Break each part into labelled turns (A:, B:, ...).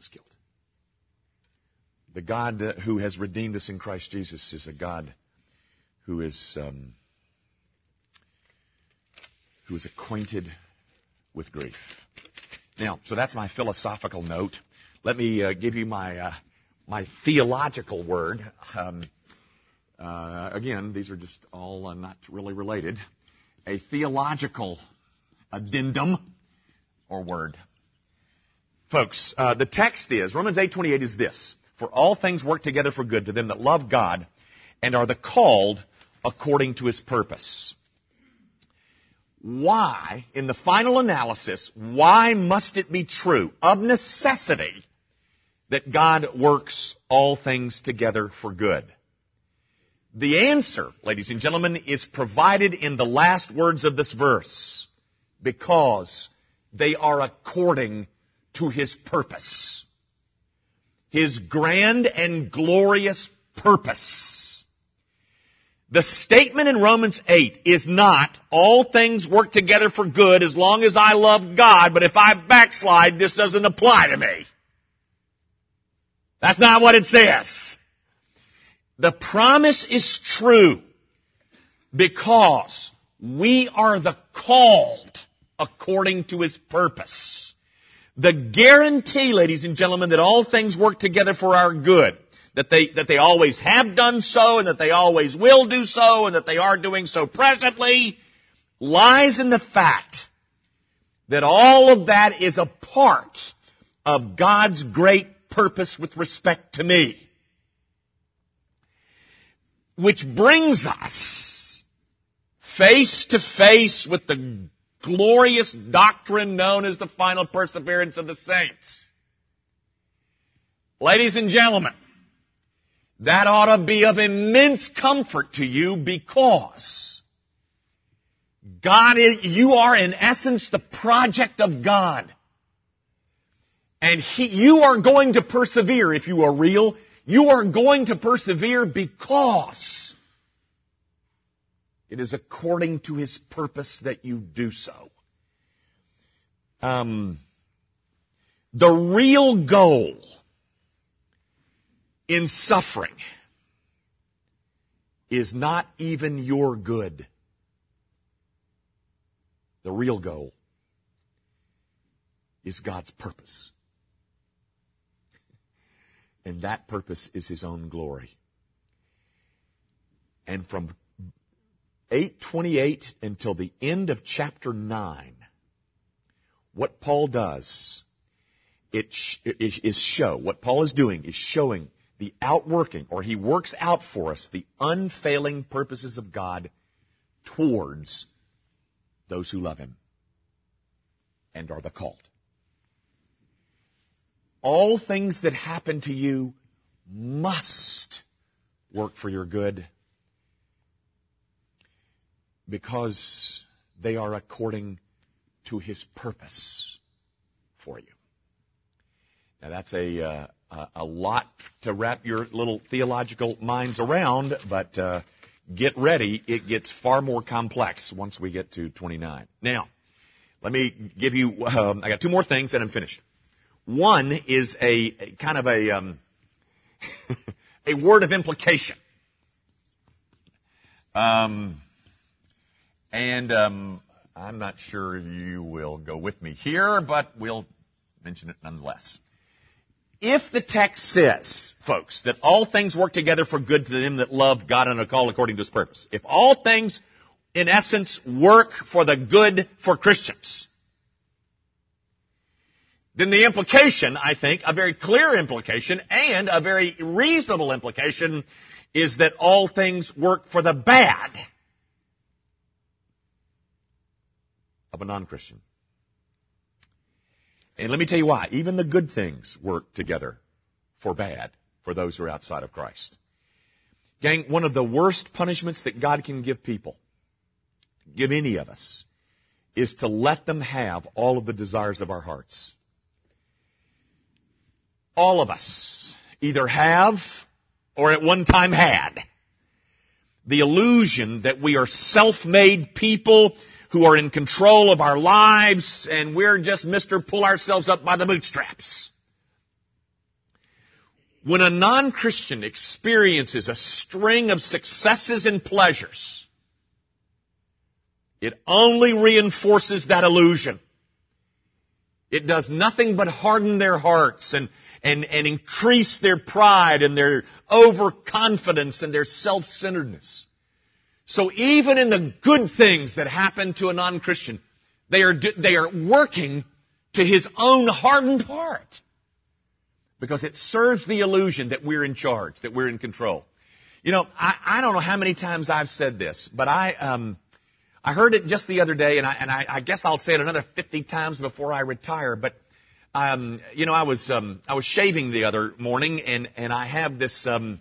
A: was killed. The God who has redeemed us in Christ Jesus is a God who is um, who is acquainted with grief. Now, so that's my philosophical note. Let me uh, give you my uh, my theological word. Um, uh, again, these are just all uh, not really related. A theological addendum or word. Folks, uh, the text is Romans eight twenty eight is this: For all things work together for good to them that love God and are the called according to His purpose. Why, in the final analysis, why must it be true of necessity that God works all things together for good? The answer, ladies and gentlemen, is provided in the last words of this verse. Because they are according to His purpose. His grand and glorious purpose. The statement in Romans 8 is not, all things work together for good as long as I love God, but if I backslide, this doesn't apply to me. That's not what it says. The promise is true because we are the called according to His purpose. The guarantee, ladies and gentlemen, that all things work together for our good that they, that they always have done so and that they always will do so and that they are doing so presently lies in the fact that all of that is a part of God's great purpose with respect to me. Which brings us face to face with the glorious doctrine known as the final perseverance of the saints. Ladies and gentlemen, that ought to be of immense comfort to you because God is, you are in essence the project of God. And he, you are going to persevere if you are real. You are going to persevere because it is according to His purpose that you do so. Um, the real goal in suffering is not even your good. The real goal is God's purpose. And that purpose is His own glory. And from 828 until the end of chapter 9, what Paul does, it is show, what Paul is doing is showing the outworking, or he works out for us the unfailing purposes of God towards those who love him and are the called. All things that happen to you must work for your good because they are according to his purpose for you. Now that's a, uh, a lot to wrap your little theological minds around, but uh, get ready. It gets far more complex once we get to 29. Now, let me give you, um, I got two more things and I'm finished. One is a, a kind of a, um, a word of implication. Um, and um, I'm not sure you will go with me here, but we'll mention it nonetheless. If the text says, folks, that all things work together for good to them that love God and are called according to His purpose, if all things, in essence, work for the good for Christians, then the implication, I think, a very clear implication and a very reasonable implication is that all things work for the bad of a non-Christian. And let me tell you why. Even the good things work together for bad for those who are outside of Christ. Gang, one of the worst punishments that God can give people, give any of us, is to let them have all of the desires of our hearts. All of us either have or at one time had the illusion that we are self-made people who are in control of our lives and we're just Mr. Pull ourselves up by the bootstraps. When a non-Christian experiences a string of successes and pleasures, it only reinforces that illusion. It does nothing but harden their hearts and, and, and increase their pride and their overconfidence and their self-centeredness. So even in the good things that happen to a non-Christian, they are, they are working to his own hardened heart. Because it serves the illusion that we're in charge, that we're in control. You know, I, I don't know how many times I've said this, but I, um, I heard it just the other day, and I, and I, I guess I'll say it another 50 times before I retire. But, um, you know, I was, um, I was shaving the other morning, and, and I have this, um,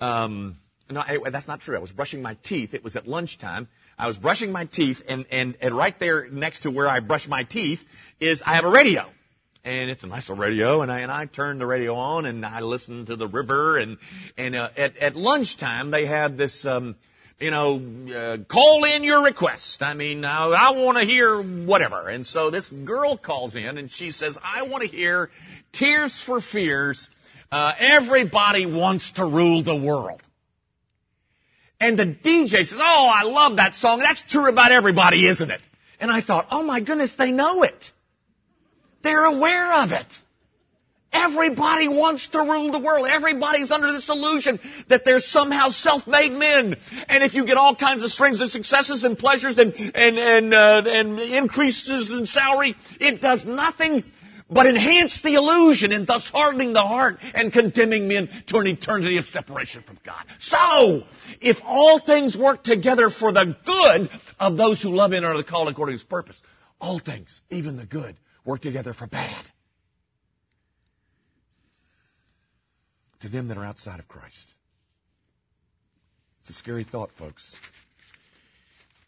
A: um, no, that's not true. I was brushing my teeth. It was at lunchtime. I was brushing my teeth, and, and, and right there next to where I brush my teeth is I have a radio. And it's a nice little radio, and I, and I turned the radio on, and I listened to the river, and, and uh, at, at lunchtime they had this, um, you know, uh, call in your request. I mean, I, I want to hear whatever. And so this girl calls in and she says, I want to hear Tears for Fears. Uh, everybody wants to rule the world. And the DJ says, Oh, I love that song. That's true about everybody, isn't it? And I thought, Oh my goodness, they know it. They're aware of it. Everybody wants to rule the world. Everybody's under this illusion that they're somehow self-made men. And if you get all kinds of strings of successes and pleasures and, and, and, uh, and increases in salary, it does nothing but enhance the illusion and thus hardening the heart and condemning men to an eternity of separation from God. So, if all things work together for the good of those who love and are called according to His purpose, all things, even the good, work together for bad to them that are outside of Christ. It's a scary thought, folks.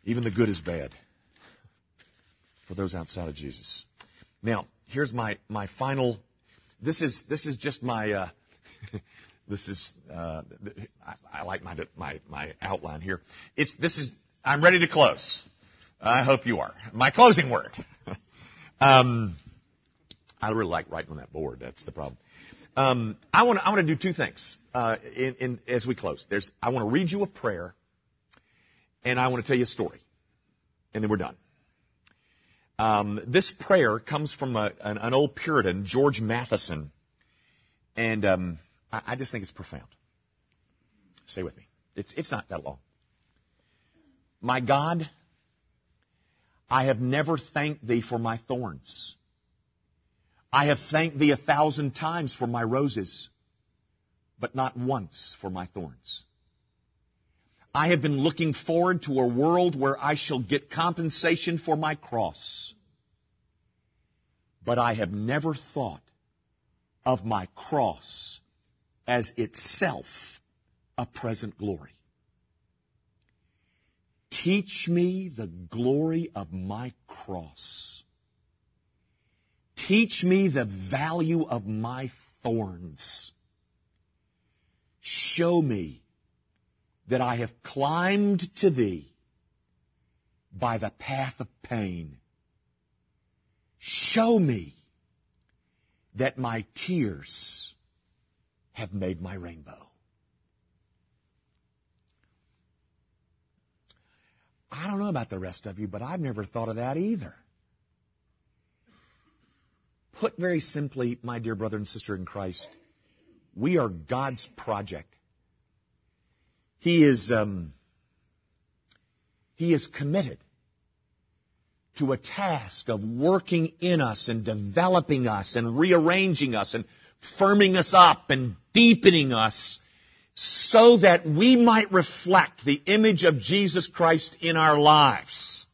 A: Even the good is bad for those outside of Jesus. Now, here's my, my final. This is this is just my. Uh, this is uh, I, I, like my my my outline here. It's this is I'm ready to close. I hope you are. My closing word. um, I really like writing on that board. That's the problem. Um, I want to I want to do two things uh, in, in, as we close. There's I want to read you a prayer, and I want to tell you a story, and then we're done. Um, this prayer comes from a, an, an, old Puritan, George Matheson, and um, I, I just think it's profound. Stay with me. It's it's not that long. My God, I have never thanked Thee for my thorns I have thanked thee a thousand times for my roses, but not once for my thorns. I have been looking forward to a world where I shall get compensation for my cross. But I have never thought of my cross as itself a present glory. Teach me the glory of my cross Teach me the value of my thorns. Show me that I have climbed to thee by the path of pain. Show me that my tears have made my rainbow. I don't know about the rest of you, but I've never thought of that either. Put very simply, my dear brother and sister in Christ, we are God's project. He is, um, He is committed to a task of working in us and developing us and rearranging us and firming us up and deepening us so that we might reflect the image of Jesus Christ in our lives.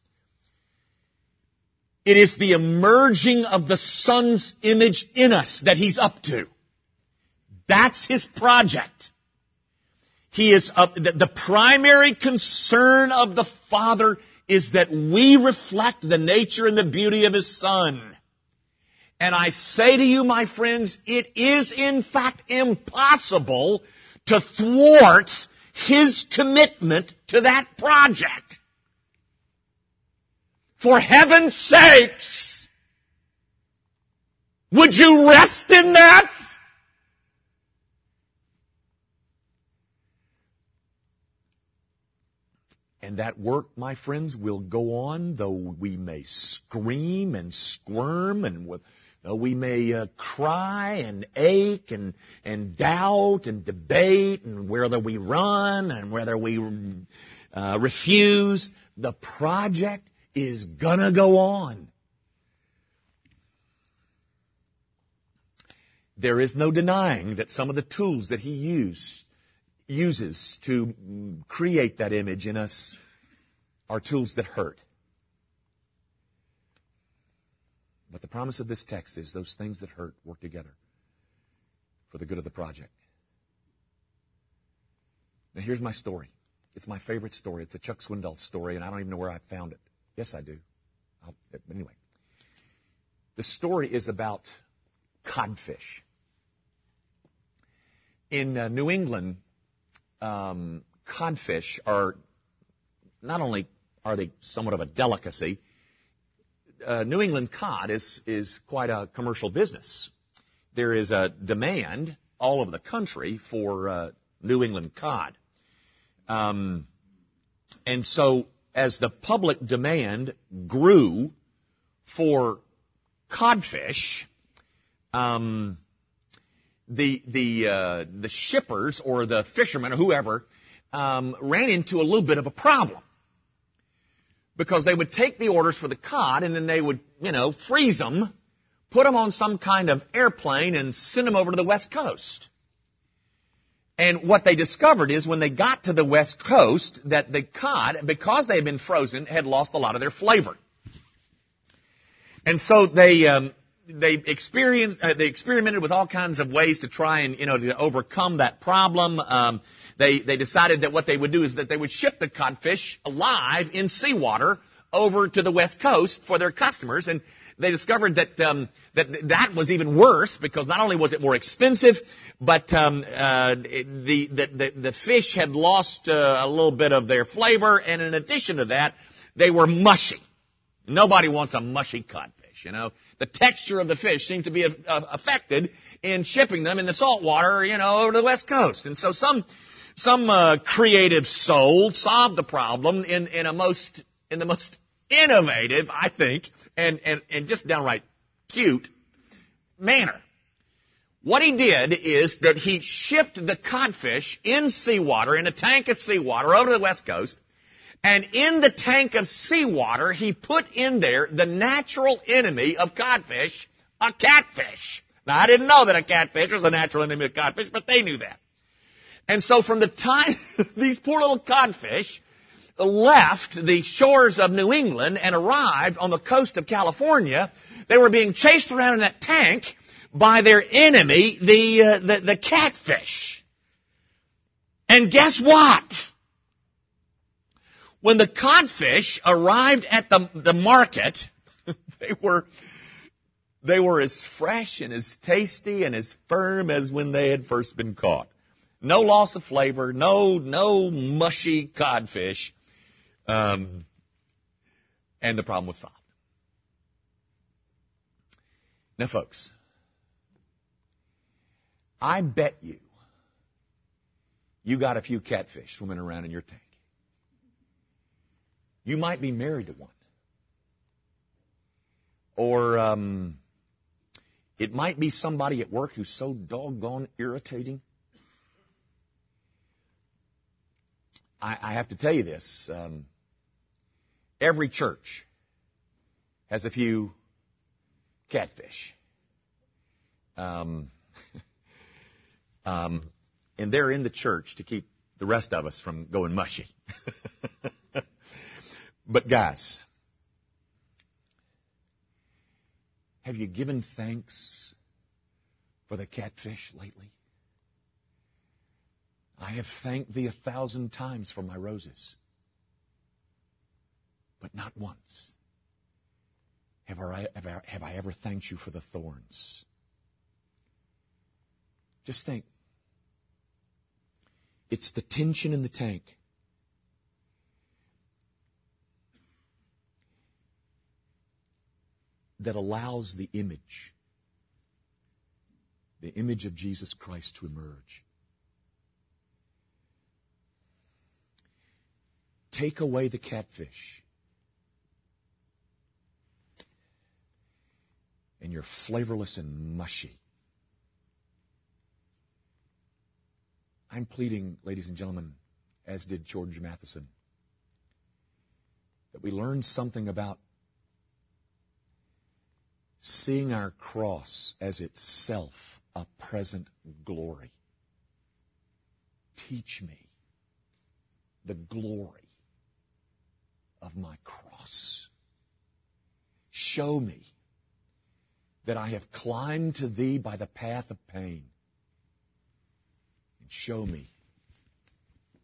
A: It is the emerging of the Son's image in us that He's up to. That's His project. He is, uh, the, the primary concern of the Father is that we reflect the nature and the beauty of His Son. And I say to you, my friends, it is in fact impossible to thwart His commitment to that project. For heaven's sakes, would you rest in that? And that work, my friends, will go on, though we may scream and squirm and with, we may uh, cry and ache and, and doubt and debate and whether we run and whether we uh, refuse. The project is gonna go on. There is no denying that some of the tools that he used, uses to create that image in us are tools that hurt. But the promise of this text is those things that hurt work together for the good of the project. Now here's my story. It's my favorite story. It's a Chuck Swindoll story, and I don't even know where I found it. Yes, I do. I'll, anyway, the story is about codfish. In uh, New England, um, codfish are not only are they somewhat of a delicacy, uh, New England cod is is quite a commercial business. There is a demand all over the country for uh, New England cod, um, and so as the public demand grew for codfish, um, the the uh, the shippers or the fishermen or whoever um, ran into a little bit of a problem because they would take the orders for the cod and then they would you know freeze them, put them on some kind of airplane and send them over to the west coast. And what they discovered is when they got to the west coast that the cod, because they had been frozen, had lost a lot of their flavor. And so they um, they experienced uh, they experimented with all kinds of ways to try and you know to overcome that problem. Um, they they decided that what they would do is that they would ship the codfish alive in seawater over to the west coast for their customers and they discovered that um, that that was even worse because not only was it more expensive, but um, uh, the, the the fish had lost uh, a little bit of their flavor, and in addition to that, they were mushy. Nobody wants a mushy codfish. You know, the texture of the fish seemed to be uh, affected in shipping them in the salt water, you know, over to the west coast. And so some some uh, creative soul solved the problem in in a most in the most innovative, I think, and and and just downright cute manner. What he did is that he shipped the codfish in seawater, in a tank of seawater over to the west coast, and in the tank of seawater, he put in there the natural enemy of codfish, a catfish. Now, I didn't know that a catfish was a natural enemy of codfish, but they knew that. And so from the time these poor little codfish left the shores of New England and arrived on the coast of California, they were being chased around in that tank by their enemy, the, uh, the, the catfish. And guess what? When the codfish arrived at the, the market, they were, they were as fresh and as tasty and as firm as when they had first been caught. No loss of flavor, no, no mushy codfish. Um, and the problem was solved. Now, folks, I bet you you got a few catfish swimming around in your tank. You might be married to one. Or um, it might be somebody at work who's so doggone irritating. I, I have to tell you this. Um, every church has a few catfish. Um, um, and they're in the church to keep the rest of us from going mushy. But guys, have you given thanks for the catfish lately? I have thanked thee a thousand times for my roses, but not once have I, have I ever thanked you for the thorns. Just think. It's the tension in the tank. That allows the image, the image of Jesus Christ to emerge. take away the catfish. And you're flavorless and mushy. I'm pleading, ladies and gentlemen, as did George Matheson, that we learn something about seeing our cross as itself a present glory. Teach me the glory of my cross. Show me that I have climbed to thee by the path of pain. And show me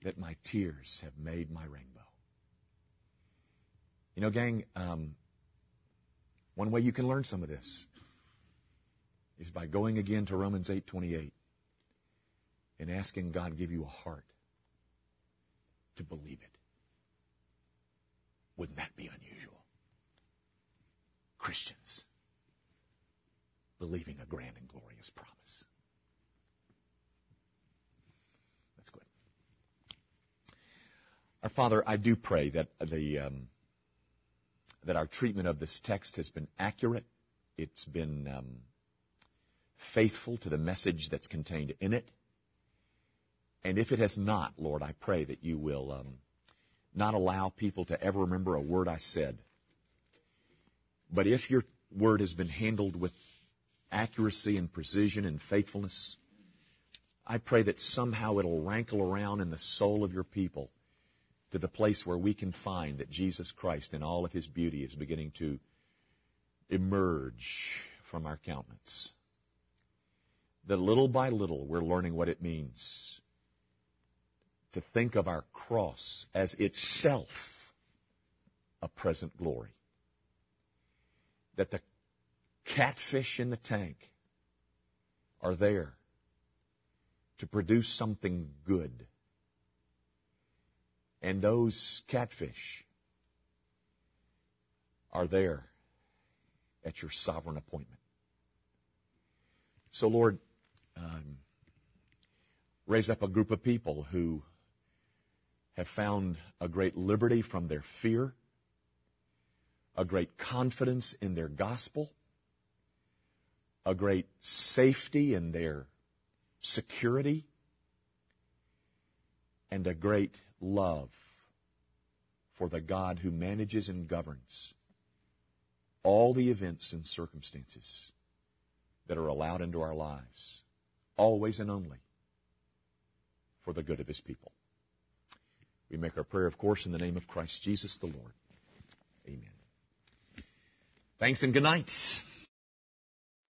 A: that my tears have made my rainbow. You know, gang, um, one way you can learn some of this is by going again to Romans 8:28 and asking God give you a heart to believe it. Wouldn't that be unusual? Christians believing a grand and glorious promise. That's good. Our Father, I do pray that the um, that our treatment of this text has been accurate. It's been um, faithful to the message that's contained in it. And if it has not, Lord, I pray that you will um, not allow people to ever remember a word I said. But if your word has been handled with accuracy and precision and faithfulness, I pray that somehow it'll rankle around in the soul of your people to the place where we can find that Jesus Christ in all of his beauty is beginning to emerge from our countenance. That little by little we're learning what it means to think of our cross as itself a present glory. That the catfish in the tank are there to produce something good and those catfish are there at your sovereign appointment. So, Lord, um, raise up a group of people who have found a great liberty from their fear, a great confidence in their gospel, a great safety in their security, and a great love for the God who manages and governs all the events and circumstances that are allowed into our lives, always and only for the good of His people. We make our prayer, of course, in the name of Christ Jesus the Lord. Amen. Thanks and good night.